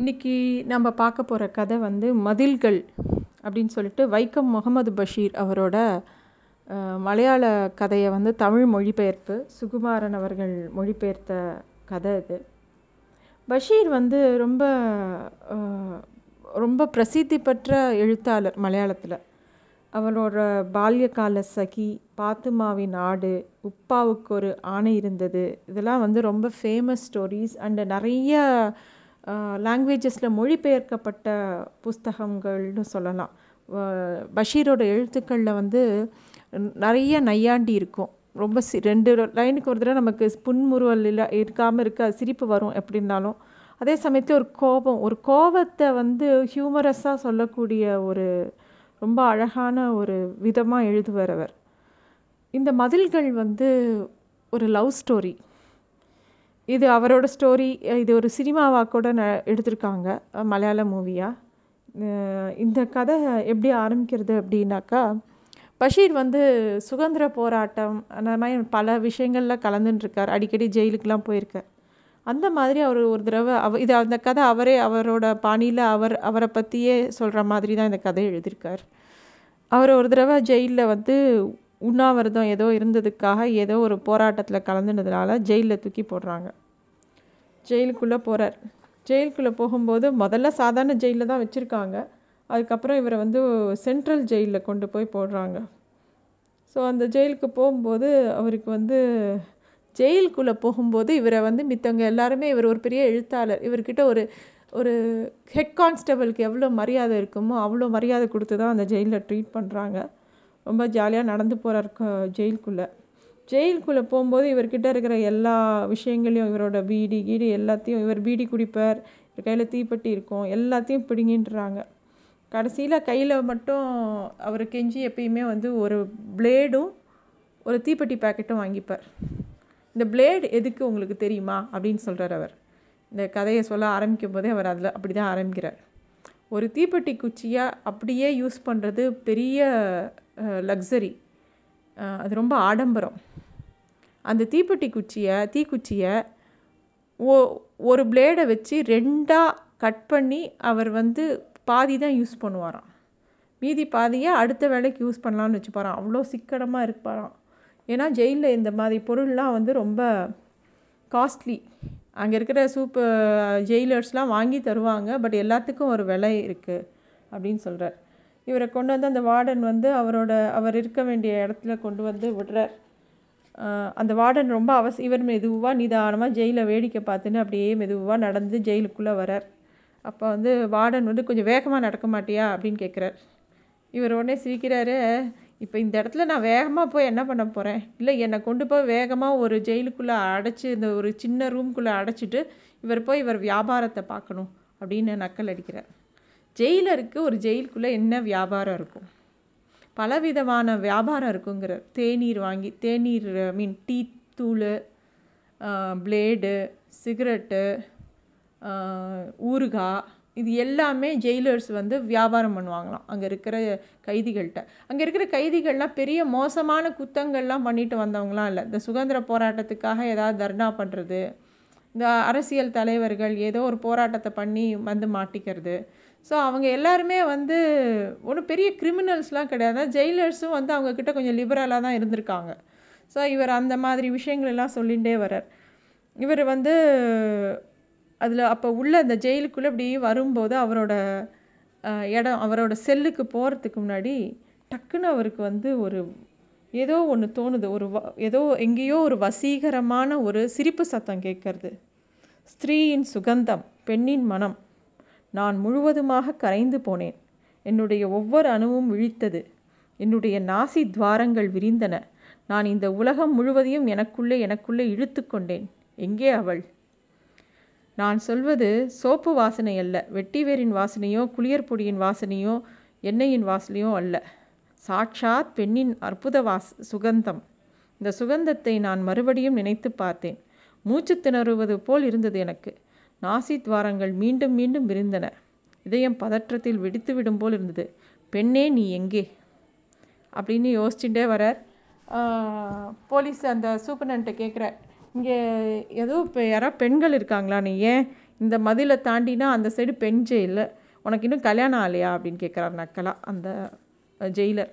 இன்றைக்கி நம்ம பார்க்க போகிற கதை வந்து மதில்கள் அப்படின்னு சொல்லிட்டு வைக்கம் முகமது பஷீர் அவரோட மலையாள கதையை வந்து தமிழ் மொழிபெயர்ப்பு சுகுமாரன் அவர்கள் மொழிபெயர்த்த கதை இது. பஷீர் வந்து ரொம்ப ரொம்ப பிரசித்தி பெற்ற எழுத்தாளர் மலையாளத்தில். அவரோட பால்யகால சகி பாத்துமாவின் ஆடு உப்பாவுக்கு ஒரு ஆணை இருந்தது. இதெல்லாம் வந்து ரொம்ப ஃபேமஸ் ஸ்டோரிஸ் அண்டு நிறைய லாங்குவேஜஸில் மொழிபெயர்க்கப்பட்ட புஸ்தகங்கள்னு சொல்லலாம். பஷீரோட எழுத்துக்களில் வந்து நிறைய நையாண்டி இருக்கும். ரொம்ப சி ரெண்டு லைனுக்கு ஒரு தடவை நமக்கு புன்முறுவல் இல்லை இருக்காமல் இருக்க சிரிப்பு வரும் எப்படின்னாலும். அதே சமயத்தில் ஒரு கோபம் ஒரு கோபத்தை வந்து ஹியூமரஸாக சொல்லக்கூடிய ஒரு ரொம்ப அழகான ஒரு விதமாக எழுதுவார் அவர். இந்த மதில்கள் வந்து ஒரு லவ் ஸ்டோரி இது அவரோட ஸ்டோரி இது ஒரு சினிமாவாக கூட ந எடுத்திருக்காங்க மலையாள மூவியாக இந்த கதை எப்படி ஆரம்பிக்கிறது அப்படின்னாக்கா பஷீர் வந்து சுதந்திர போராட்டம் அந்த மாதிரி பல விஷயங்களில் கலந்துட்டுருக்கார் அடிக்கடி ஜெயிலுக்கெலாம் போயிருக்கார். அந்த மாதிரி அவர் ஒரு தடவை அவ இது அந்த கதை அவரே அவரோட பாணியில் அவர் அவரை பற்றியே சொல்கிற மாதிரி தான் இந்த கதை எழுதியிருக்கார் அவர் ஒரு தடவை ஜெயிலில் வந்து உண்ணாவிரதம் ஏதோ இருந்ததுக்காக ஏதோ ஒரு போராட்டத்தில் கலந்துனதுனால ஜெயிலில் தூக்கி போடுறாங்க. ஜெயிலுக்குள்ளே போகிறார் ஜெயிலுக்குள்ளே போகும்போது முதல்ல சாதாரண ஜெயிலில் தான் வச்சுருக்காங்க. அதுக்கப்புறம் இவரை வந்து சென்ட்ரல் ஜெயிலில் கொண்டு போய் போடுறாங்க. ஸோ அந்த ஜெயிலுக்கு போகும்போது அவருக்கு வந்து ஜெயிலுக்குள்ளே போகும்போது இவரை வந்து மித்தவங்க எல்லாருமே இவர் ஒரு பெரிய எழுத்தாளர். இவர்கிட்ட ஒரு ஒரு ஹெட் கான்ஸ்டபிளுக்கு எவ்வளோ மரியாதை இருக்குமோ அவ்வளோ மரியாதை கொடுத்து தான் அந்த ஜெயிலில் ட்ரீட் பண்ணுறாங்க ரொம்ப ஜாலியாக நடந்து போகிறார் ஜெயிலுக்குள்ளே. ஜெயிலுக்குள்ளே போகும்போது இவர்கிட்ட இருக்கிற எல்லா விஷயங்களையும் இவரோட பீடி கீடி எல்லாத்தையும் இவர் பீடி குடிப்பார். இவர் கையில் தீப்பெட்டி இருக்கும். எல்லாத்தையும் பிடிங்கின்றாங்க. கடைசியில் கையில் மட்டும் அவர் கெஞ்சி எப்பயுமே வந்து ஒரு பிளேடும் ஒரு தீப்பெட்டி பேக்கெட்டும் வாங்கிப்பார். இந்த பிளேடு எதுக்கு உங்களுக்கு தெரியுமா? அப்படின்னு சொல்கிறார் அவர். இந்த கதையை சொல்ல ஆரம்பிக்கும் போதே அவர் அதில் அப்படி தான் ஆரம்பிக்கிறார். ஒரு தீப்பெட்டி குச்சியாக அப்படியே யூஸ் பண்ணுறது பெரிய லக்ஸரி அது ரொம்ப ஆடம்பரம். அந்த தீப்பெட்டி குச்சியை தீக்குச்சியை ஓ ஒரு பிளேடை வச்சு ரெண்டாக கட் பண்ணி அவர் வந்து பாதி தான் யூஸ் பண்ணுவாராம். மீதி பாதியை அடுத்த வேலைக்கு யூஸ் பண்ணலான்னு வச்சுப்பாராம் அவ்வளோ சிக்கனமாக இருப்பாராம். ஏன்னா ஜெயிலில் இந்த மாதிரி பொருள்லாம் வந்து ரொம்ப காஸ்ட்லி அங்கே இருக்கிற சூப்பர் ஜெயிலர்ஸ்லாம் வாங்கி தருவாங்க. பட் எல்லாத்துக்கும் ஒரு விலை இருக்குது அப்படின்னு சொல்கிறார் இவரை கொண்டு வந்து அந்த வார்டன் வந்து அவரோட அவர் இருக்க வேண்டிய இடத்துல கொண்டு வந்து விடுறார். அந்த வார்டன் ரொம்ப அவசியம் இவர் மெதுவாக நிதானமாக ஜெயிலை வேடிக்கை பார்த்துன்னு அப்படியே மெதுவாக நடந்து ஜெயிலுக்குள்ளே வரார். அப்போ வந்து வார்டன் வந்து கொஞ்சம் வேகமாக நடக்க மாட்டியா அப்படின்னு கேட்குறார் இவர் உடனே சிரிக்கிறாரு இப்போ இந்த இடத்துல நான் வேகமாக போய் என்ன பண்ண போகிறேன் இல்லை என்னை கொண்டு போய் வேகமாக ஒரு ஜெயிலுக்குள்ளே அடைச்சி இந்த ஒரு சின்ன ரூம்குள்ளே அடைச்சிட்டு இவர் போய் இவர் வியாபாரத்தை பார்க்கணும் அப்படின்னு நக்கல் அடிக்கிறார். ஜெயிலருக்கு ஒரு ஜெயிலுக்குள்ளே என்ன வியாபாரம் இருக்கும்? பலவிதமான வியாபாரம் இருக்குங்கிற தேநீர் வாங்கி தேநீர் மீன் டீ தூள் பிளேடு சிகரெட்டு ஊறுகாய் இது எல்லாமே ஜெயிலர்ஸ் வந்து வியாபாரம் பண்ணுவாங்களாம். அங்கே இருக்கிற கைதிகள்கிட்ட அங்கே இருக்கிற கைதிகள்லாம் பெரிய மோசமான குத்தங்கள்லாம் பண்ணிட்டு வந்தவங்களாம் இல்லை. இந்த சுதந்திர போராட்டத்துக்காக ஏதாவது தர்ணா பண்ணுறது இந்த அரசியல் தலைவர்கள் ஏதோ ஒரு போராட்டத்தை பண்ணி வந்து மாட்டிக்கிறது ஸோ அவங்க எல்லாருமே வந்து ஒன்றும் பெரிய கிரிமினல்ஸ்லாம் கிடையாது. ஜெயிலர்ஸும் வந்து அவங்கக்கிட்ட கொஞ்சம் லிபரலாக தான் இருந்திருக்காங்க. ஸோ இவர் அந்த மாதிரி விஷயங்கள் எல்லாம் சொல்லிகிட்டே வரார் இவர் வந்து அதில் அப்போ உள்ள அந்த ஜெயிலுக்குள்ளே இப்படி வரும்போது அவரோட இடம் அவரோட செல்லுக்கு போகிறதுக்கு முன்னாடி டக்குன்னு அவருக்கு வந்து ஒரு ஏதோ ஒன்று தோணுது. ஒரு வ ஏதோ எங்கேயோ ஒரு வசீகரமான ஒரு சிரிப்பு சத்தம் கேட்கறது. ஸ்திரீயின் சுகந்தம் பெண்ணின் மனம். நான் முழுவதுமாக கரைந்து போனேன். என்னுடைய ஒவ்வொரு அணுவும் விழித்தது. என்னுடைய நாசி துவாரங்கள் விரிந்தன. நான் இந்த உலகம் முழுவதையும் எனக்குள்ளே எனக்குள்ளே இழுத்து கொண்டேன். எங்கே அவள்? நான் சொல்வது சோப்பு வாசனை அல்ல. வெட்டிவேரின் வாசனையோ குளியற்பொடியின் வாசனையோ எண்ணெயின் வாசனையோ அல்ல. சாட்சாத் பெண்ணின் அற்புத வாஸ் சுகந்தம். இந்த சுகந்தத்தை நான் மறுபடியும் நினைத்து பார்த்தேன். மூச்சு திணறுவது போல் இருந்தது எனக்கு. நாசி துவாரங்கள் மீண்டும் மீண்டும் விரிந்தன. இதயம் பதற்றத்தில் வெடித்து விடும் போல் இருந்தது. பெண்ணே நீ எங்கே? அப்படின்னு யோசிச்சுட்டே வரார். போலீஸ் அந்த சூப்பரண்ட்டை கேட்குற இங்கே ஏதோ இப்போ யாரோ பெண்கள் இருக்காங்களா? நீ ஏன் இந்த மதிலை தாண்டினா அந்த சைடு பெண் ஜெயிலில்? உனக்கு இன்னும் கல்யாணம் ஆலையா அப்படின்னு கேட்குறாரு நக்கலா அந்த ஜெயிலர்.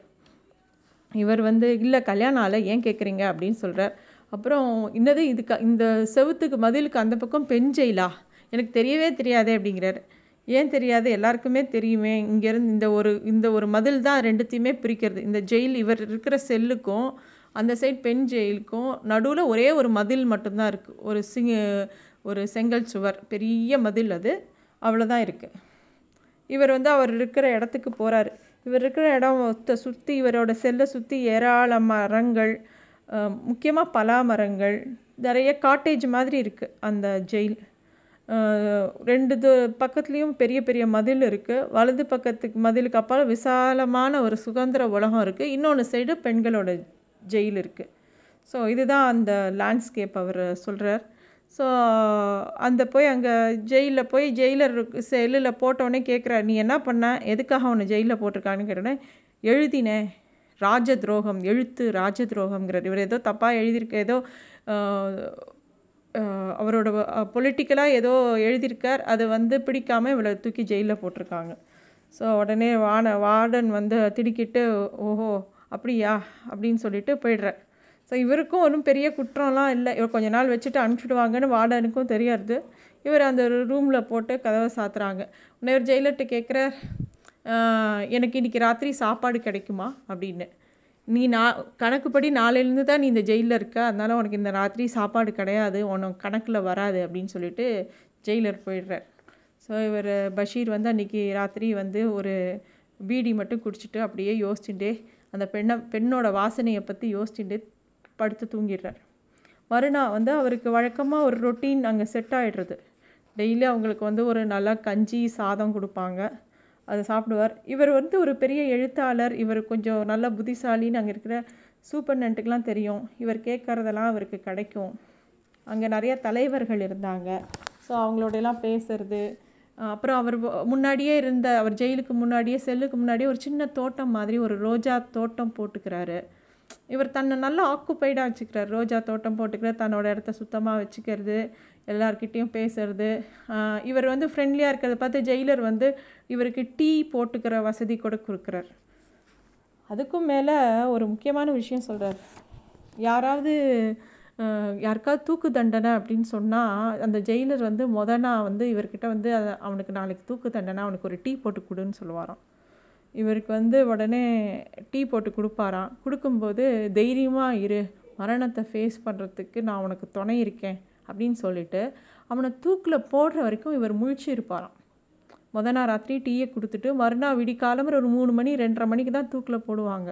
இவர் வந்து இல்லை கல்யாணம் ஆலை ஏன் கேட்குறீங்க? அப்படின்னு சொல்கிறார் அப்புறம் இன்னது இதுக்கு இந்த செவுத்துக்கு மதிலுக்கு அந்த பக்கம் பெண் ஜெயிலா? எனக்கு தெரியவே தெரியாதே அப்படிங்கிறார். ஏன் தெரியாது? எல்லாருக்குமே தெரியுமே. இங்கேருந்து இந்த ஒரு இந்த ஒரு மதில் தான் ரெண்டுத்தையுமே பிரிக்கிறது. இந்த ஜெயில் இவர் இருக்கிற செல்லுக்கும் அந்த சைட் பெண் ஜெயிலுக்கும் நடுவில் ஒரே ஒரு மதில் மட்டும்தான் இருக்குது ஒரு சிங்க ஒரு செங்கல் சுவர். பெரிய மதில் அது. அவ்வளோதான் இருக்குது இவர் வந்து அவர் இருக்கிற இடத்துக்கு போகிறாரு இவர் இருக்கிற இடம் சுற்றி இவரோட செல்லை சுற்றி ஏராள மரங்கள் முக்கியமாக பலா மரங்கள். நிறைய காட்டேஜ் மாதிரி இருக்குது அந்த ஜெயில் ரெண்டு து பக்கத்துலேயும் பெரிய பெரிய மதில் இருக்குது வலது பக்கத்துக்கு மதிலுக்கு அப்பால் விசாலமான ஒரு சுதந்திர உலகம் இருக்குது இன்னொன்று சைடு பெண்களோட ஜெயில் இருக்குது ஸோ இதுதான் அந்த லேண்ட்ஸ்கேப் அவர் சொல்கிறார் ஸோ அந்த போய் அங்கே ஜெயிலில் போய் ஜெயிலர் செல்லில் போட்டோடனே கேட்குறாரு நீ என்ன பண்ண? எதுக்காக அவனை ஜெயிலில் போட்டிருக்கான்னு கேட்டோடனே எழுதினேன் ராஜ துரோகம் எழுத்து ராஜ துரோகம்ங்கிறார். இவர் ஏதோ தப்பாக எழுதியிருக்க ஏதோ அவரோட பொலிட்டிக்கலாக ஏதோ எழுதியிருக்கார். அதை வந்து பிடிக்காமல் இவளை தூக்கி ஜெயிலில் போட்டிருக்காங்க. ஸோ உடனே வான வார்டன் வந்து திடுக்கிட்டு ஓஹோ அப்படியா? அப்படின்னு சொல்லிட்டு போயிடுறார். ஸோ இவருக்கும் ஒன்றும் பெரிய குற்றம்லாம் இல்லை. இவர் கொஞ்ச நாள் வச்சுட்டு அனுப்பிச்சிடுவாங்கன்னு வார்டனுக்கும் தெரியாது. இவர் அந்த ரூமில் போட்டு கதவை சாத்துறாங்க. உடனே இவர் ஜெயிலர்கிட்ட கேட்குற எனக்கு இன்றைக்கி ராத்திரி சாப்பாடு கிடைக்குமா? அப்படின்னு. நீ நான் கணக்குப்படி நாளையிலேருந்து தான் நீ இந்த ஜெயிலில் இருக்க. அதனால் உனக்கு இந்த ராத்திரி சாப்பாடு கிடையாது. உனக்கு கணக்கில் வராது அப்படின்னு சொல்லிட்டு ஜெயிலர் போயிடுறார். ஸோ இவர் பஷீர் வந்து அன்றைக்கி ராத்திரி வந்து ஒரு பீடி மட்டும் குடிச்சிட்டு அப்படியே யோசிச்சுட்டே அந்த பெண்ணை பெண்ணோட வாசனையை பற்றி யோசிச்சுட்டு படுத்து தூங்கிடுறார். மறுநாள் வந்து அவருக்கு வழக்கமாக ஒரு ரொட்டீன் அங்கே செட் ஆகிடுறது டெய்லி அவங்களுக்கு வந்து ஒரு நல்லா கஞ்சி சாதம் கொடுப்பாங்க. அதை சாப்பிடுவார். இவர் வந்து ஒரு பெரிய எழுத்தாளர். இவர் கொஞ்சம் நல்ல புத்திசாலின்னு அங்கே இருக்கிற சூப்பர்னண்ட்டுக்கெலாம் தெரியும். இவர் கேட்குறதெல்லாம் அவருக்கு கிடைக்கும். அங்கே நிறைய தலைவர்கள் இருந்தாங்க. ஸோ அவங்களோடையெல்லாம் பேசுறது. அப்புறம் அவர் முன்னாடியே இருந்த அவர் ஜெயிலுக்கு முன்னாடியே செல்லுக்கு முன்னாடியே ஒரு சின்ன தோட்டம் மாதிரி ஒரு ரோஜா தோட்டம் போட்டுக்கிறாரு. இவர் தன்னை நல்லா ஆக்குப்பைடாக வச்சுக்கிறார். ரோஜா தோட்டம் போட்டுக்கிறார் தன்னோட இடத்த சுத்தமாக வச்சுக்கிறது எல்லார்கிட்டேயும் பேசுறது. இவர் வந்து ஃப்ரெண்ட்லியாக இருக்கிறத பார்த்து ஜெயிலர் வந்து இவருக்கு டீ போட்டுக்கிற வசதி கூட கொடுக்குறார். அதுக்கும் மேலே ஒரு முக்கியமான விஷயம் சொல்கிறார் யாராவது யாருக்காவது தூக்கு தண்டனை அப்படின்னு சொன்னால் அந்த ஜெயிலர் வந்து மொதல் வந்து இவர்கிட்ட வந்து அவனுக்கு நாளைக்கு தூக்கு தண்டனை அவனுக்கு ஒரு டீ போட்டு கொடுன்னு சொல்லுவாராம். இவருக்கு வந்து உடனே டீ போட்டு கொடுப்பாராம். கொடுக்கும்போது தைரியமாக இரு. மரணத்தை ஃபேஸ் பண்ணுறதுக்கு நான் உனக்கு துணை இருக்கேன். அப்படின்னு சொல்லிட்டு அவனை தூக்கில் போடுற வரைக்கும் இவர் முழிச்சு இருப்பாராம். மொதல் நாள் ராத்திரி டீயை கொடுத்துட்டு மறுநாள் விடிக்காலம்பர் ஒரு மூணு மணி ரெண்டரை மணிக்கு தான் தூக்கில் போடுவாங்க.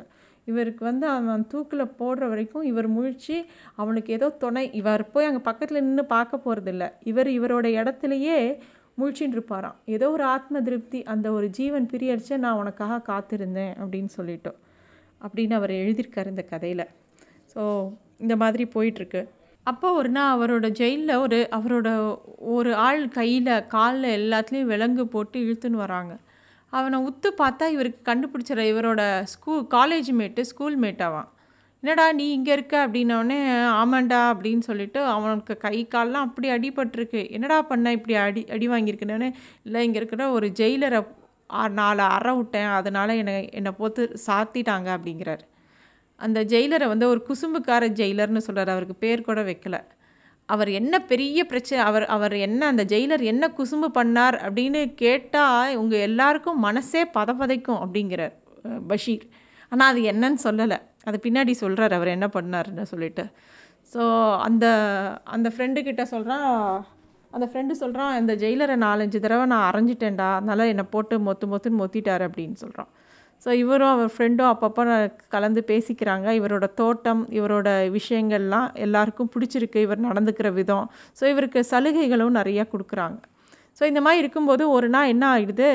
இவருக்கு வந்து அவன் தூக்கில் போடுற வரைக்கும் இவர் முழிச்சு அவனுக்கு ஏதோ துணை. இவர் போய் அங்கே பக்கத்தில் நின்று பார்க்க போகிறதில்ல இவர் இவரோட இடத்துலையே முழிச்சின்னு இருப்பாராம் ஏதோ ஒரு ஆத்ம திருப்தி அந்த ஒரு ஜீவன் பிரியடிச்ச நான் உனக்காக காத்திருந்தேன் அப்படின்னு சொல்லிட்டோம் அப்படின்னு அவர் எழுதியிருக்கார் இந்த கதையில். ஸோ இந்த மாதிரி போயிட்டுருக்கு. அப்போ ஒரு நாள் அவரோட ஜெயிலில் ஒரு அவரோட ஒரு ஆள் கையில் காலில் எல்லாத்துலேயும் விலங்கு போட்டு இழுத்துன்னு வராங்க. அவனை உத்து பார்த்தா இவருக்கு கண்டுபிடிச்சிட இவரோட ஸ்கூல் காலேஜ் மேட்டு ஸ்கூல் மேட்டாவான் என்னடா நீ இங்கே இருக்க அப்படின்னோடனே ஆமாண்டா அப்படின்னு சொல்லிட்டு அவனுக்கு கை கால்லாம் அப்படி அடிபட்டிருக்கு. என்னடா பண்ண இப்படி அடி அடி வாங்கியிருக்கேன்னு? இல்லை இங்கே இருக்கிற ஒரு ஜெயிலரை நாலு அற விட்டேன். அதனால் என்னை என்னை போத்து சாத்திட்டாங்க அப்படிங்கிறார். அந்த ஜெயிலரை வந்து ஒரு குசும்புக்கார ஜெயிலர்னு சொல்கிறார் அவருக்கு பேர் கூட வைக்கலை. அவர் என்ன பெரிய பிரச்சனை அவர் அவர் என்ன அந்த ஜெயிலர் என்ன குசும்பு பண்ணார் அப்படின்னு கேட்டால் உங்கள் எல்லாருக்கும் மனசே பதப்பதைக்கும் அப்படிங்கிறார் பஷீர். ஆனால் அது என்னன்னு சொல்லலை. அது பின்னாடி சொல்கிறார் அவர் என்ன பண்ணாருன்னு சொல்லிட்டு. ஸோ அந்த அந்த ஃப்ரெண்டுக்கிட்ட சொல்கிறான் அந்த ஃப்ரெண்டு சொல்கிறான் இந்த ஜெயிலரை நாலஞ்சு தடவை நான் அரைஞ்சிட்டேன்டா அதனால் என்னை போட்டு மொத்து மொத்துன்னு மொத்திட்டார் அப்படின்னு சொல்கிறான் ஸோ இவரும் அவர் ஃப்ரெண்டும் அப்பப்போ கலந்து பேசிக்கிறாங்க. இவரோட தோட்டம் இவரோட விஷயங்கள்லாம் எல்லாருக்கும் பிடிச்சிருக்கு. இவர் நடந்துக்கிற விதம். ஸோ இவருக்கு சலுகைகளும் நிறையா கொடுக்குறாங்க. ஸோ இந்த மாதிரி இருக்கும்போது ஒரு நாள் என்ன ஆகிடுது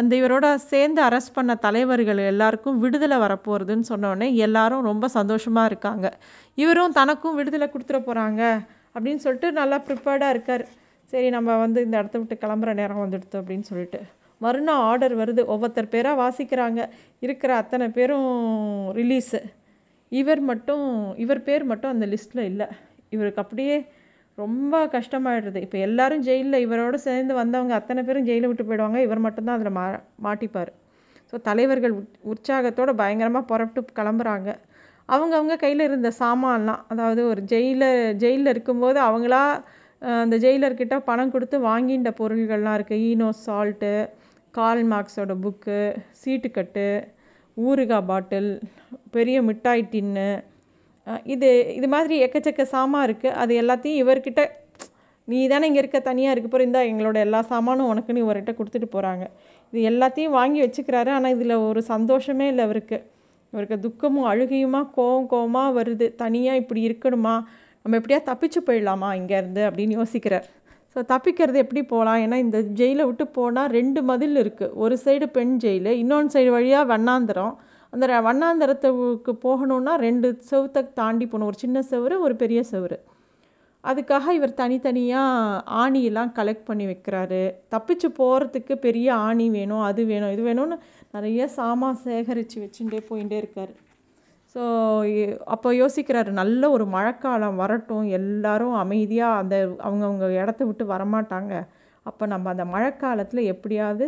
அந்த இவரோட சேர்ந்து அரெஸ்ட் பண்ண தலைவர்கள் எல்லாருக்கும் விடுதலை வரப்போகிறதுன்னு சொன்னோடனே எல்லாரும் ரொம்ப சந்தோஷமாக இருக்காங்க. இவரும் தனக்கும் விடுதலை கொடுத்துட போகிறாங்க அப்படின்னு சொல்லிட்டு நல்லா ப்ரிப்பேர்டாக இருக்கார். சரி நம்ம வந்து இந்த இடத்த விட்டு கிளம்புற நேரம் வந்துடுது அப்படின்னு சொல்லிட்டு. மறுநாள் ஆர்டர் வருது. ஒவ்வொருத்தர் பேராக வாசிக்கிறாங்க. இருக்கிற அத்தனை பேரும் ரிலீஸு இவர் மட்டும் இவர் பேர் மட்டும் அந்த லிஸ்ட்டில் இல்லை. இவருக்கு அப்படியே ரொம்ப கஷ்டமாயிடுது. இப்போ எல்லாரும் ஜெயிலில் இவரோடு சேர்ந்து வந்தவங்க அத்தனை பேரும் ஜெயிலை விட்டு போயிடுவாங்க. இவர் மட்டும்தான் அதில் மா மாட்டிப்பார். ஸோ தலைவர்கள் உற்சாகத்தோடு பயங்கரமாக புறப்பட்டு கிளம்புறாங்க. அவங்கவுங்க கையில் இருந்த சாமான்லாம் அதாவது ஒரு ஜெயிலில் ஜெயிலில் இருக்கும்போது அவங்களா அந்த ஜெயிலர்கிட்ட பணம் கொடுத்து வாங்கின்ற பொருள்கள்லாம் இருக்குது ஈனோ சால்ட்டு கால் மார்க்ஸோட புக்கு சீட்டுக்கட்டு ஊறுகாய் பாட்டில் பெரிய மிட்டாய் டின்னு இது இது மாதிரி எக்கச்சக்க சாமான் இருக்குது அது எல்லாத்தையும் இவர்கிட்ட நீ தானே இங்கே இருக்க தனியாக இருக்க போகிற இருந்தால் எங்களோட எல்லா சாமானும் உனக்குன்னு இவர்கிட்ட கொடுத்துட்டு போகிறாங்க இது எல்லாத்தையும் வாங்கி வச்சுக்கிறாரு. ஆனால் இதில் ஒரு சந்தோஷமே இல்லை இவருக்கு இவருக்கு துக்கமும் அழுகையுமா கோவம் கோவமாக வருது. தனியாக இப்படி இருக்கணுமா? நம்ம எப்படியா தப்பிச்சு போயிடலாமா இங்கேருந்து அப்படின்னு யோசிக்கிறார். ஸோ தப்பிக்கிறது எப்படி போகலாம் ஏன்னா இந்த ஜெயிலை விட்டு போனால் ரெண்டு மதில் இருக்குது ஒரு சைடு பெண் ஜெயிலு இன்னொன்று சைடு வழியாக வண்ணாந்திரம். அந்த வண்ணாந்தரத்துக்கு போகணுன்னா ரெண்டு செவத்தை தாண்டி போகணும். ஒரு சின்ன செவரு ஒரு பெரிய செவரு. அதுக்காக இவர் தனித்தனியாக ஆணியெல்லாம் கலெக்ட் பண்ணி வைக்கிறாரு. தப்பிச்சு போகிறதுக்கு பெரிய ஆணி வேணும் அது வேணும் இது வேணும்னு நிறைய சாமான் சேகரித்து வச்சுட்டே போயிட்டே இருக்கார். ஸோ அப்போ யோசிக்கிறாரு நல்ல ஒரு மழைக்காலம் வரட்டும். எல்லாரும் அமைதியாக அந்த அவங்கவுங்க இடத்த விட்டு வரமாட்டாங்க. அப்போ நம்ம அந்த மழைக்காலத்தில் எப்படியாவது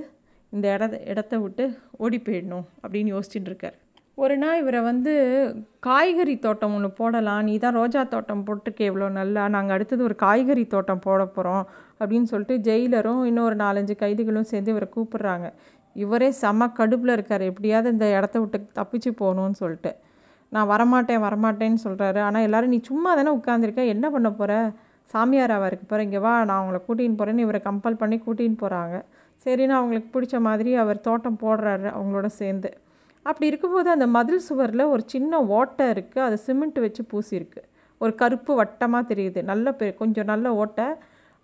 இந்த இட இடத்த விட்டு ஓடி போயிடணும் அப்படின்னு யோசிச்சுட்டு இருக்கார். ஒரு நாள் இவரை வந்து காய்கறி தோட்டம் ஒன்று போடலாம் நீ தான் ரோஜா தோட்டம் போட்டுருக்கே இவ்வளோ நல்லா நாங்கள் அடுத்தது ஒரு காய்கறி தோட்டம் போட போகிறோம் அப்படின்னு சொல்லிட்டு ஜெயிலரும் இன்னொரு நாலஞ்சு கைதிகளும் சேர்ந்து இவரை கூப்பிட்றாங்க. இவரே செம கடுப்பில் இருக்கார் எப்படியாவது இந்த இடத்த விட்டு தப்பிச்சு போகணுன்னு சொல்லிட்டு. நான் வரமாட்டேன் வரமாட்டேன்னு சொல்கிறாரு ஆனால் எல்லோரும் நீ சும்மா தானே உட்காந்துருக்க என்ன பண்ண போகிற சாமியாராவாக இருக்க போகிற இங்கே வா நான் அவங்கள கூட்டின்னு போகிறேன்னு இவரை கம்பல் பண்ணி கூட்டின்னு போகிறாங்க சரின்னு அவங்களுக்கு பிடிச்ச மாதிரி அவர் தோட்டம் போடுறாரு அவங்களோட சேர்ந்து. அப்படி இருக்கும்போது அந்த மதில் சுவரில் ஒரு சின்ன ஓட்டை இருக்குது அது சிமெண்ட் வச்சு பூசியிருக்கு. ஒரு கருப்பு வட்டமாக தெரியுது. நல்ல பெ கொஞ்சம் நல்ல ஓட்டை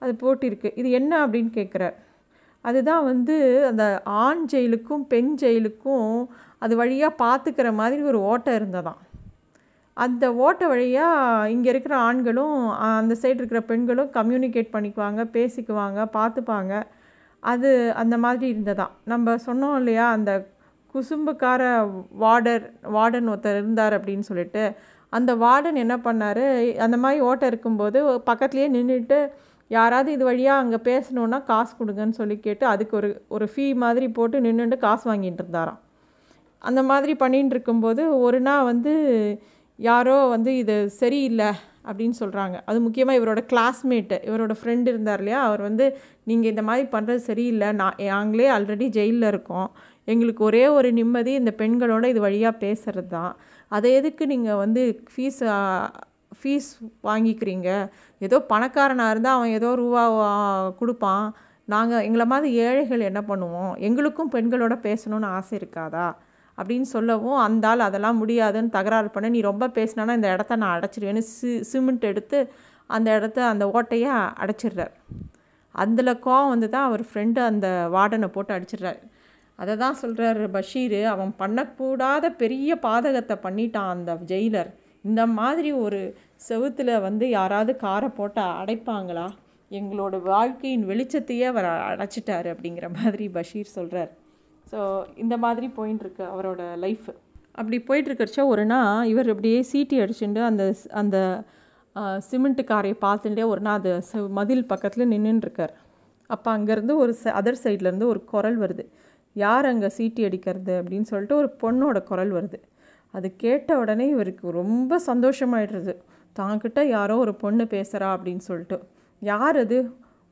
அது போட்டிருக்கு. இது என்ன அப்படின்னு கேட்குறார் அதுதான் வந்து அந்த ஆண் ஜெயிலுக்கும் பெண் ஜெயிலுக்கும் அது வழியாக பார்த்துக்கிற மாதிரி ஒரு ஓட்டை இருந்ததான் அந்த ஓட்டை வழியாக இங்கே இருக்கிற ஆண்களும் அந்த சைடு இருக்கிற பெண்களும் கம்யூனிகேட் பண்ணிக்குவாங்க பேசிக்குவாங்க பார்த்துப்பாங்க அது அந்த மாதிரி இருந்ததாம் நம்ம சொன்னோம் இல்லையா அந்த குசும்புக்கார வார்டர் வார்டன் ஒருத்தர் இருந்தார் அப்படின்னு சொல்லிட்டு அந்த வார்டன் என்ன பண்ணார் அந்த மாதிரி ஓட்டை இருக்கும்போது பக்கத்துலேயே நின்றுட்டு யாராவது இது வழியாக அங்கே பேசணுன்னா காசு கொடுங்கன்னு சொல்லி கேட்டு அதுக்கு ஒரு ஒரு ஃபீ மாதிரி போட்டு நின்றுட்டு காசு வாங்கிட்டு இருந்தாராம். அந்த மாதிரி பண்ணிகிட்டு இருக்கும்போது ஒரு நாள் வந்து யாரோ வந்து இது சரியில்லை அப்படின்னு சொல்கிறாங்க அது முக்கியமாக இவரோட கிளாஸ்மேட்டு இவரோட ஃப்ரெண்டு இருந்தார் இல்லையா? அவர் வந்து நீங்கள் இந்த மாதிரி பண்ணுறது சரியில்லை. நான் நாங்களே ஆல்ரெடி ஜெயிலில் இருக்கோம். எங்களுக்கு ஒரே ஒரு நிம்மதி இந்த பெண்களோட இது வழியாக பேசுகிறது தான் அதை எதுக்கு நீங்கள் வந்து ஃபீஸ் ஃபீஸ் வாங்கிக்கிறீங்க? ஏதோ பணக்காரனாக இருந்தால் அவன் ஏதோ ரூபா கொடுப்பான். நாங்கள் எங்களை மாதிரி ஏழைகள் என்ன பண்ணுவோம்? எங்களுக்கும் பெண்களோட பேசணும்னு ஆசை இருக்காதா? அப்படின்னு சொல்லவும் அந்த ஆள் அதெல்லாம் முடியாதுன்னு தகராறு பண்ண நீ ரொம்ப பேசினானா இந்த இடத்த நான் அடைச்சிடுவேன்னு சி சிமெண்ட் எடுத்து அந்த இடத்த அந்த ஓட்டையை அடைச்சிடுறார். அதில் கோவம் வந்து தான் அவர் ஃப்ரெண்டு அந்த வார்டனை போட்டு அடிச்சிடுறாரு. அதை தான் சொல்கிறார் பஷீர். அவன் பண்ணக்கூடாத பெரிய பாதகத்தை பண்ணிட்டான் அந்த ஜெயிலர். இந்த மாதிரி ஒரு செவுத்தில் வந்து யாராவது காரை போட்டு அடைப்பாங்களா? எங்களோட வாழ்க்கையின் வெளிச்சத்தையே அவர் அடைச்சிட்டார் அப்படிங்கிற மாதிரி பஷீர் சொல்கிறார் ஸோ இந்த மாதிரி போயின்ட்டுருக்கு அவரோட லைஃப் அப்படி போயிட்டுருக்கிறச்ச ஒரு நாள் இவர் அப்படியே சீட்டி அடிச்சுட்டு அந்த அந்த சிமெண்ட்டு காரையை பார்த்துட்டே ஒரு நாள் அது மதில் பக்கத்தில் நின்றுட்டுருக்கார் அப்போ அங்கேருந்து ஒரு ச அதர் சைட்லேருந்து ஒரு குரல் வருது. யார் அங்கே சீட்டி அடிக்கிறது? அப்படின்னு சொல்லிட்டு ஒரு பொண்ணோட குரல் வருது. அது கேட்ட உடனே இவருக்கு ரொம்ப சந்தோஷமாயிடுறது தாங்கிட்ட யாரோ ஒரு பொண்ணு பேசுகிறா அப்படின்னு சொல்லிட்டு. யார் அது?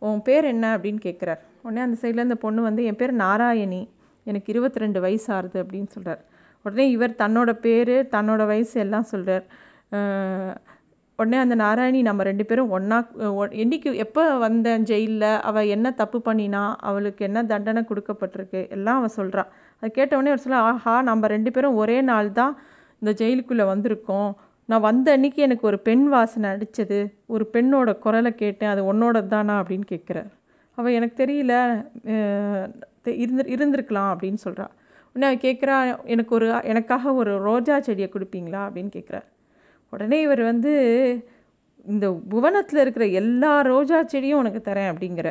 உன் பேர் என்ன? அப்படின்னு கேட்குறார் உடனே அந்த சைடில் அந்த பொண்ணு வந்து என் பேர் நாராயணி. எனக்கு இருபத்தி ரெண்டு வயசு ஆறுது அப்படின்னு சொல்கிறார் உடனே இவர் தன்னோட பேர் தன்னோட வயசு எல்லாம் சொல்கிறார் உடனே அந்த நாராயணி நம்ம ரெண்டு பேரும் ஒன்றா என்றைக்கு எப்போ வந்தேன் ஜெயிலில் அவள் என்ன தப்பு பண்ணினா அவளுக்கு என்ன தண்டனை கொடுக்கப்பட்டிருக்கு எல்லாம் அவள் சொல்கிறான் அது கேட்டவுடனே அவர் சொல்ல ஆஹா நம்ம ரெண்டு பேரும் ஒரே நாள் தான் இந்த ஜெயிலுக்குள்ளே வந்திருக்கோம். நான் வந்த அன்னைக்கு எனக்கு ஒரு பெண் வாசனை அடித்தது ஒரு பெண்ணோட குரலை கேட்டேன் அது உன்னோட தானா அப்படின்னு கேட்குறார். அவள் எனக்கு தெரியல இருந்து இருந்திருக்கலாம் அப்படின்னு சொல்கிறா உடனே அவர் கேட்குறா எனக்கு ஒரு எனக்காக ஒரு ரோஜா செடியை கொடுப்பீங்களா அப்படின்னு கேட்குறார் உடனே இவர் வந்து இந்த புவனத்தில் இருக்கிற எல்லா ரோஜா செடியும் உனக்கு தரேன் அப்படிங்கிற.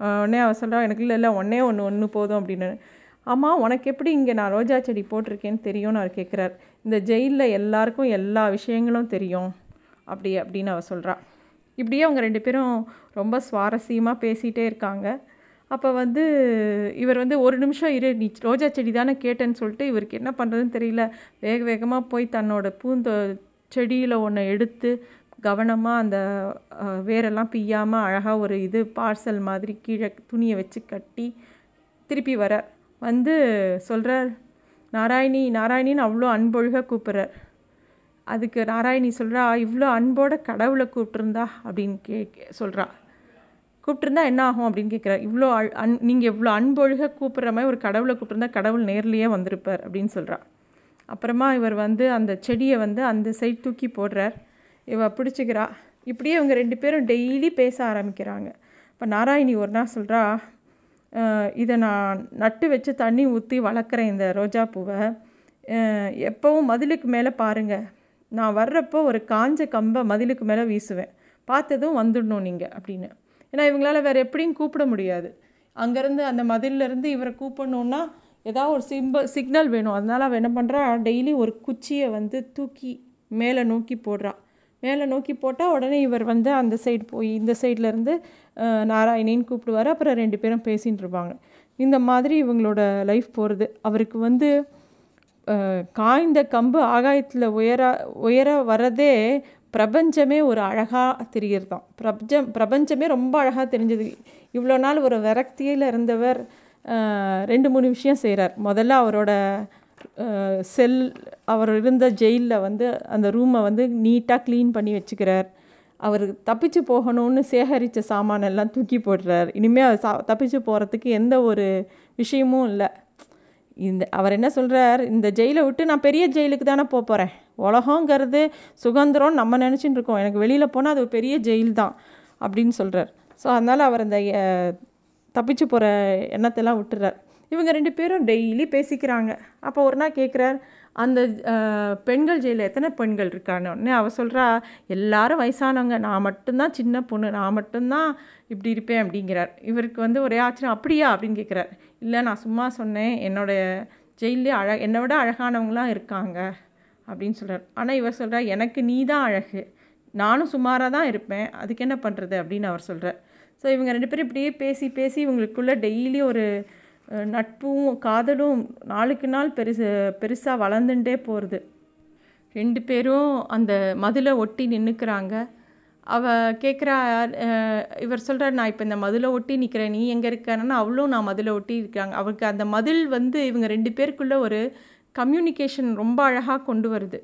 உடனே அவர் சொல்கிறா எனக்கு இல்லை இல்லை ஒன்றே ஒன்று ஒன்று போதும் அப்படின்னு. ஆமாம் உனக்கு எப்படி இங்கே நான் ரோஜா செடி போட்டிருக்கேன்னு தெரியும்னு அவர் கேட்குறார் இந்த ஜெயிலில் எல்லாருக்கும் எல்லா விஷயங்களும் தெரியும் அப்படி அப்படின்னு அவர் சொல்கிறா இப்படியே அவங்க ரெண்டு பேரும் ரொம்ப சுவாரஸ்யமாக பேசிகிட்டே இருக்காங்க. அப்போ வந்து இவர் வந்து ஒரு நிமிஷம் இரு நீ ரோஜா செடி தானே கேட்டேன்னு சொல்லிட்டு இவருக்கு என்ன பண்ணுறதுன்னு தெரியல. வேக வேகமாக போய் தன்னோட பூந்த செடியில் ஒன்று எடுத்து கவனமாக அந்த வேரெல்லாம் பிய்யாமல் அழகாக ஒரு இது பார்சல் மாதிரி கீழே துணியை வச்சு கட்டி திருப்பி வர வந்து சொல்கிறார் நாராயணி நாராயணின்னு அவ்வளோ அன்பொழுக கூப்பிட்றார் அதுக்கு நாராயணி சொல்கிறா இவ்வளோ அன்போட கடவுளை கூப்பிட்ருந்தா அப்படின்னு கே சொல்கிறா கூப்பிட்டுருந்தா என்ன ஆகும் அப்படின்னு கேட்குறாரு இவ்வளோ அன் நீங்கள் இவ்வளோ அன்பொழுக கூப்பிட்ற மாதிரி ஒரு கடவுளை கூப்பிட்டுருந்தா கடவுள் நேர்லேயே வந்திருப்பார் அப்படின்னு சொல்கிறா அப்புறமா இவர் வந்து அந்த செடியை வந்து அந்த சைட் தூக்கி போடுறார். இவ பிடிச்சிக்கிறா. இப்படியே இவங்க ரெண்டு பேரும் டெய்லி பேச ஆரம்பிக்கிறாங்க. இப்போ நாராயணி ஒரு நாள் சொல்கிறா இதை நான் நட்டு வச்சு தண்ணி ஊற்றி வளர்க்குறேன் இந்த ரோஜா பூவை. எப்போவும் மதிலுக்கு மேலே பாருங்கள் நான் வர்றப்போ ஒரு காஞ்ச கம்பை மதிலுக்கு மேலே வீசுவேன். பார்த்ததும் வந்துடணும் நீங்கள் அப்படின்னு. ஏன்னா இவங்களால் வேறு எப்படியும் கூப்பிட முடியாது. அங்கேருந்து அந்த மதிலிருந்து இவரை கூப்பிடணுன்னா ஏதாவது ஒரு சிம்ப சிக்னல் வேணும். அதனால் அவள் என்ன பண்ணுறா டெய்லி ஒரு குச்சியை வந்து தூக்கி மேலே நோக்கி போடுறா. மேலே நோக்கி போட்டால் உடனே இவர் வந்து அந்த சைடு போய் இந்த சைட்லேருந்து நாராயணின்னு கூப்பிடுவார். அப்புறம் ரெண்டு பேரும் பேசின்னு இருப்பாங்க. இந்த மாதிரி இவங்களோட லைஃப் போகிறது அவருக்கு வந்து காய்ந்த கம்பு ஆகாயத்தில் உயர உயர வரதே பிரபஞ்சமே ஒரு அழகாக தெரிகிறது பிரபஞ்சம் பிரபஞ்சமே ரொம்ப அழகாக தெரிஞ்சது. இவ்வளோ நாள் ஒரு விரக்தியில் இருந்தவர் ரெண்டு மூணு விஷயம் செய்கிறார் முதல்ல அவரோட செல் அவர் இருந்த ஜெயிலில் வந்து அந்த ரூமை வந்து நீட்டாக க்ளீன் பண்ணி வச்சுக்கிறார். அவர் தப்பிச்சு போகணும்னு சேகரித்த சாமானெல்லாம் தூக்கி போடுறார். இனிமேல் அவர் சா தப்பிச்சு போகிறதுக்கு எந்த ஒரு விஷயமும் இல்லை. இந்த அவர் என்ன சொல்கிறார் இந்த ஜெயிலை விட்டு நான் பெரிய ஜெயிலுக்கு தானே போக போகிறேன் உலகங்கிறது சுதந்திரம் நம்ம நினச்சின்னு இருக்கோம். எனக்கு வெளியில் போனால் அது ஒரு பெரிய ஜெயில் தான் அப்படின்னு சொல்கிறார் ஸோ அதனால் அவர் அந்த தப்பிச்சு போகிற எண்ணத்தெல்லாம் விட்டுறார். இவங்க ரெண்டு பேரும் டெய்லி பேசிக்கிறாங்க. அப்போ ஒரு நாள் கேட்குறார் அந்த பெண்கள் ஜெயிலில் எத்தனை பெண்கள் இருக்கானோடனே அவள் சொல்கிறா எல்லாரும் வயசானவங்க நான் மட்டும்தான் சின்ன பொண்ணு நான் மட்டும்தான் இப்படி இருப்பேன் அப்படிங்கிறார். இவருக்கு வந்து ஒரே ஆச்சரியம் அப்படியா? அப்படின்னு கேட்குறார் இல்லை நான் சும்மா சொன்னேன் என்னோடய ஜெயிலே அழ என்னை விட அழகானவங்களாம் இருக்காங்க. அப்படின்னு சொல்கிறார் ஆனால் இவர் சொல்கிறார் எனக்கு நீ தான் அழகு. நானும் சுமாராக தான் இருப்பேன். அதுக்கு என்ன பண்ணுறது அப்படின்னு அவர் சொல்கிறார் ஸோ இவங்க ரெண்டு பேரும் இப்படியே பேசி பேசி இவங்களுக்குள்ளே டெய்லி ஒரு நட்பும் காதலும் நாளுக்கு நாள் பெருசு பெருசாக வளர்ந்துட்டே போகிறது ரெண்டு பேரும் அந்த மதிலை ஒட்டி நின்றுக்கிறாங்க அவ கேட்குறா இவர் சொல்கிறார் நான் இப்போ இந்த மதிலை ஒட்டி நிற்கிறேன் நீ எங்கே இருக்கன்னா? அவளும் நான் மதிலை ஒட்டி இருக்காங்க. அவருக்கு அந்த மதில் வந்து இவங்க ரெண்டு பேருக்குள்ளே ஒரு கம்யூனிகேஷன் ரொம்ப அழகாக கொண்டு வருது.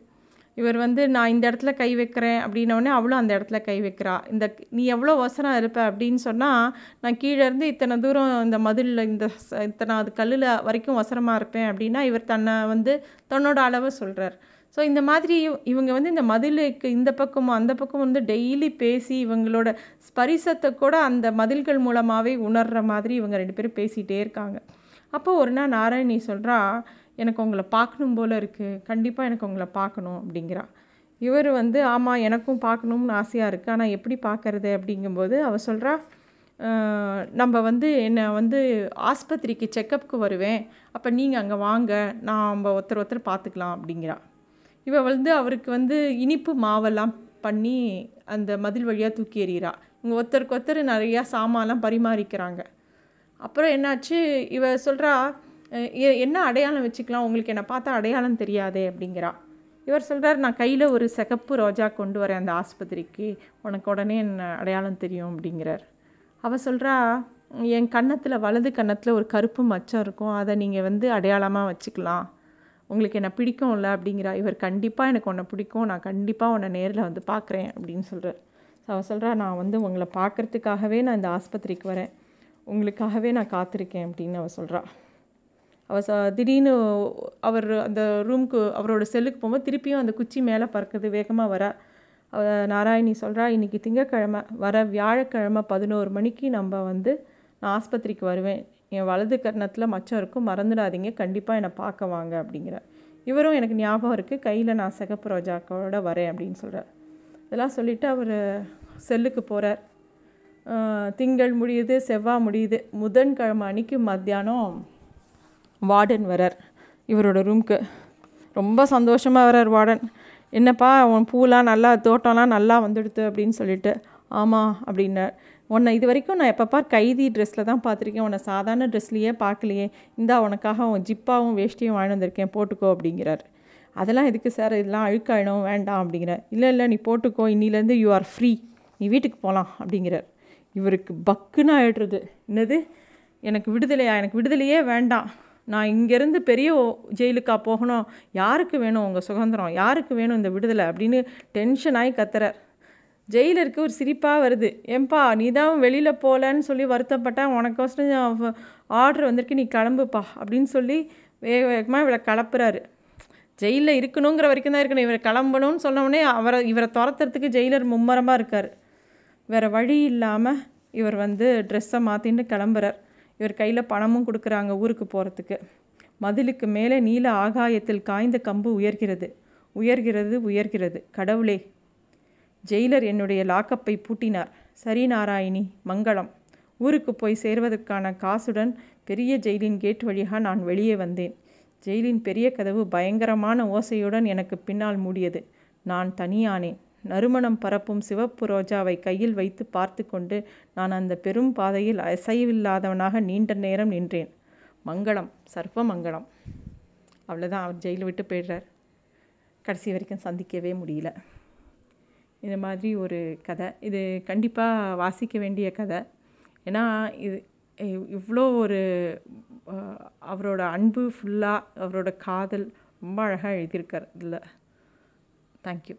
இவர் வந்து நான் இந்த இடத்துல கை வைக்கிறேன் அப்படின்னோடனே அவளும் அந்த இடத்துல கை வைக்கிறா. இந்த நீ எவ்வளோ வசனம் இருப்ப அப்படின்னு சொன்னால் நான் கீழேருந்து இத்தனை தூரம் இந்த மதிலில் இந்த இத்தனை அது கல்லில் வரைக்கும் வசரமாக இருப்பேன் அப்படின்னா இவர் தன்னை வந்து தன்னோட அளவை சொல்கிறார் ஸோ இந்த மாதிரி இவங்க வந்து இந்த மதிலுக்கு இந்த பக்கமும் அந்த பக்கம் வந்து டெய்லி பேசி இவங்களோட ஸ்பரிசத்தை கூட அந்த மதில்கள் மூலமாகவே உணர்கிற மாதிரி இவங்க ரெண்டு பேரும் பேசிகிட்டே இருக்காங்க. அப்போ ஒரு நாள் நாராயணி சொல்கிறா எனக்கு உங்களை பார்க்கணும் போல் இருக்குது கண்டிப்பாக எனக்கு உங்களை பார்க்கணும் அப்படிங்கிறா. இவர் வந்து ஆமாம் எனக்கும் பார்க்கணும்னு ஆசையாக இருக்குது ஆனால் எப்படி பார்க்கறது? அப்படிங்கும்போது அவள் சொல்கிறா நம்ம வந்து என்னை வந்து ஆஸ்பத்திரிக்கு செக்கப்புக்கு வருவேன். அப்போ நீங்கள் அங்கே வாங்க. நாம் ஒருத்தர் ஒருத்தர் பார்த்துக்கலாம் அப்படிங்கிறா. இவள் வந்து அவருக்கு வந்து இனிப்பு மாவெல்லாம் பண்ணி அந்த மதில் வழியாக தூக்கி எறிகிறா. இங்கே ஒருத்தருக்கு ஒருத்தர் நிறையா சாமான்லாம் பரிமாறிக்கிறாங்க. அப்புறம் என்னாச்சு? இவ சொல்கிறா என்ன அடையாளம் வச்சுக்கலாம்? உங்களுக்கு என்னை பார்த்தா அடையாளம் தெரியாதே அப்படிங்கிறா. இவர் சொல்கிறார் நான் கையில் ஒரு சிகப்பு ரோஜா கொண்டு வரேன் அந்த ஆஸ்பத்திரிக்கு. உனக்கு உடனே என்ன அடையாளம் தெரியும்? அப்படிங்கிறார். அவள் சொல்கிறா என் கன்னத்தில் வலது கன்னத்தில் ஒரு கருப்பு மச்சம் இருக்கும். அதை நீங்கள் வந்து அடையாளமாக வச்சுக்கலாம். உங்களுக்கு என்னை பிடிக்கும் இல்லை அப்படிங்கிறா. இவர் கண்டிப்பாக எனக்கு உன்னை பிடிக்கும். நான் கண்டிப்பாக உன்னை நேரில் வந்து பார்க்குறேன். அப்படின்னு சொல்கிறார் ஸோ அவள் சொல்கிறா நான் வந்து உங்களை பார்க்குறதுக்காகவே நான் இந்த ஆஸ்பத்திரிக்கு வரேன். உங்களுக்காகவே நான் காத்திருக்கேன். அப்படின்னு அவள் சொல்கிறா அவர் திடீர்னு அவர் அந்த ரூம்க்கு அவரோட செல்லுக்கு போகும்போது திருப்பியும் அந்த குச்சி மேலே பறக்குது வேகமாக வர. அவ நாராயணி சொல்கிறா இன்றைக்கி திங்கக்கிழமை வர வியாழக்கிழமை பதினோரு மணிக்கு நம்ம வந்து நான் ஆஸ்பத்திரிக்கு வருவேன். என் வலது கர்ணத்தில் மச்சம் இருக்கும் மறந்துடாதீங்க கண்டிப்பாக என்னை பார்க்க வாங்க அப்படிங்கிற. இவரும் எனக்கு ஞாபகம் இருக்குது கையில் நான் சிகப்பு ரோஜாக்களோட வரேன் அப்படின்னு சொல்கிறார் இதெல்லாம் சொல்லிவிட்டு அவர் செல்லுக்கு போகிறார் திங்கள் முடியுது செவ்வாய் முடியுது புதன்கிழமை அன்னைக்கு மத்தியானம் வார்டன் வரார் இவரோட ரூம்க்கு ரொம்ப சந்தோஷமாக வரார் வார்டன். என்னப்பா உன் பூலாம் நல்லா தோட்டம்லாம் நல்லா வந்துடுது அப்படின்னு சொல்லிட்டு. ஆமாம் அப்படின்னார். உன்னை இது வரைக்கும் நான் எப்போ பார் கைதி ட்ரெஸ்ஸில் தான் பார்த்துருக்கேன். உன்னை சாதாரண ட்ரெஸ்லையே பார்க்கலையே. இந்தா உனக்காக உன் ஜிப்பாவும் வேஷ்டியும் வாங்கி வந்திருக்கேன். போட்டுக்கோ அப்படிங்கிறார். அதெல்லாம் எதுக்கு சார்? இதெல்லாம் அழுக்காயிடும். வேண்டாம் அப்படிங்கிறார். இல்லை இல்லை நீ போட்டுக்கோ. இன்னிலேருந்து யூ ஆர் ஃப்ரீ நீ வீட்டுக்கு போகலாம் அப்படிங்கிறார். இவருக்கு பக்குன்னு ஆயிடுறது. என்னது? எனக்கு விடுதலையா? எனக்கு விடுதலையே வேண்டாம். நான் இங்கேருந்து பெரிய ஜெயிலுக்கா போகணும்? யாருக்கு வேணும் உங்கள் சுதந்திரம்? யாருக்கு வேணும் இந்த விடுதலை? அப்படின்னு டென்ஷன் ஆகி கத்துறார். ஜெயிலருக்கு ஒரு சிரிப்பாக வருது. ஏன்பா நீ தான் வெளியில் போகலன்னு சொல்லி வருத்தப்பட்டா உனக்கோசரம் ஆர்டர் வந்திருக்கு நீ கிளம்புப்பா அப்படின்னு சொல்லி வேக வேகமாக இவரை கலப்புறாரு ஜெயிலில் இருக்கணுங்கிற வரைக்கும் தான் இருக்கணும். இவரை கிளம்பணும்னு சொன்னோடனே அவரை இவரை துரத்துறதுக்கு ஜெயிலர் மும்மரமாக இருக்கார். வேறு வழி இல்லாமல் இவர் வந்து ட்ரெஸ்ஸை மாற்றின்னு கிளம்புறார். இவர் கையில் பணமும் கொடுக்குறாங்க ஊருக்கு போகிறதுக்கு மதிலுக்கு மேலே நீல ஆகாயத்தில் காய்ந்த கம்பு உயர்கிறது. உயர்கிறது உயர்கிறது. கடவுளே. ஜெயிலர் என்னுடைய லாக்கப்பை பூட்டினார். சரி நாராயணி மங்களம். ஊருக்கு போய் சேர்வதற்கான காசுடன் பெரிய ஜெயிலின் கேட் வழியாக நான் வெளியே வந்தேன். ஜெயிலின் பெரிய கதவு பயங்கரமான ஓசையுடன் எனக்கு பின்னால் மூடியது. நான் தனியானேன். நறுமணம் பரப்பும் சிவப்பு ரோஜாவை கையில் வைத்து பார்த்து கொண்டு நான் அந்த பெரும் பாதையில் அசைவில்லாதவனாக நீண்ட நேரம் நின்றேன். மங்களம் சர்வ மங்களம் அவ்வளோதான் அவர் ஜெயிலை விட்டு போயிடுறார். கடைசி வரைக்கும் சந்திக்கவே முடியல. இந்த மாதிரி ஒரு கதை. இது கண்டிப்பாக வாசிக்க வேண்டிய கதை. ஏன்னா இது இவ்வளோ ஒரு அவரோட அன்பு ஃபுல்லாக அவரோட காதல் ரொம்ப அழகாக எழுதியிருக்கார் இதில் தேங்க்யூ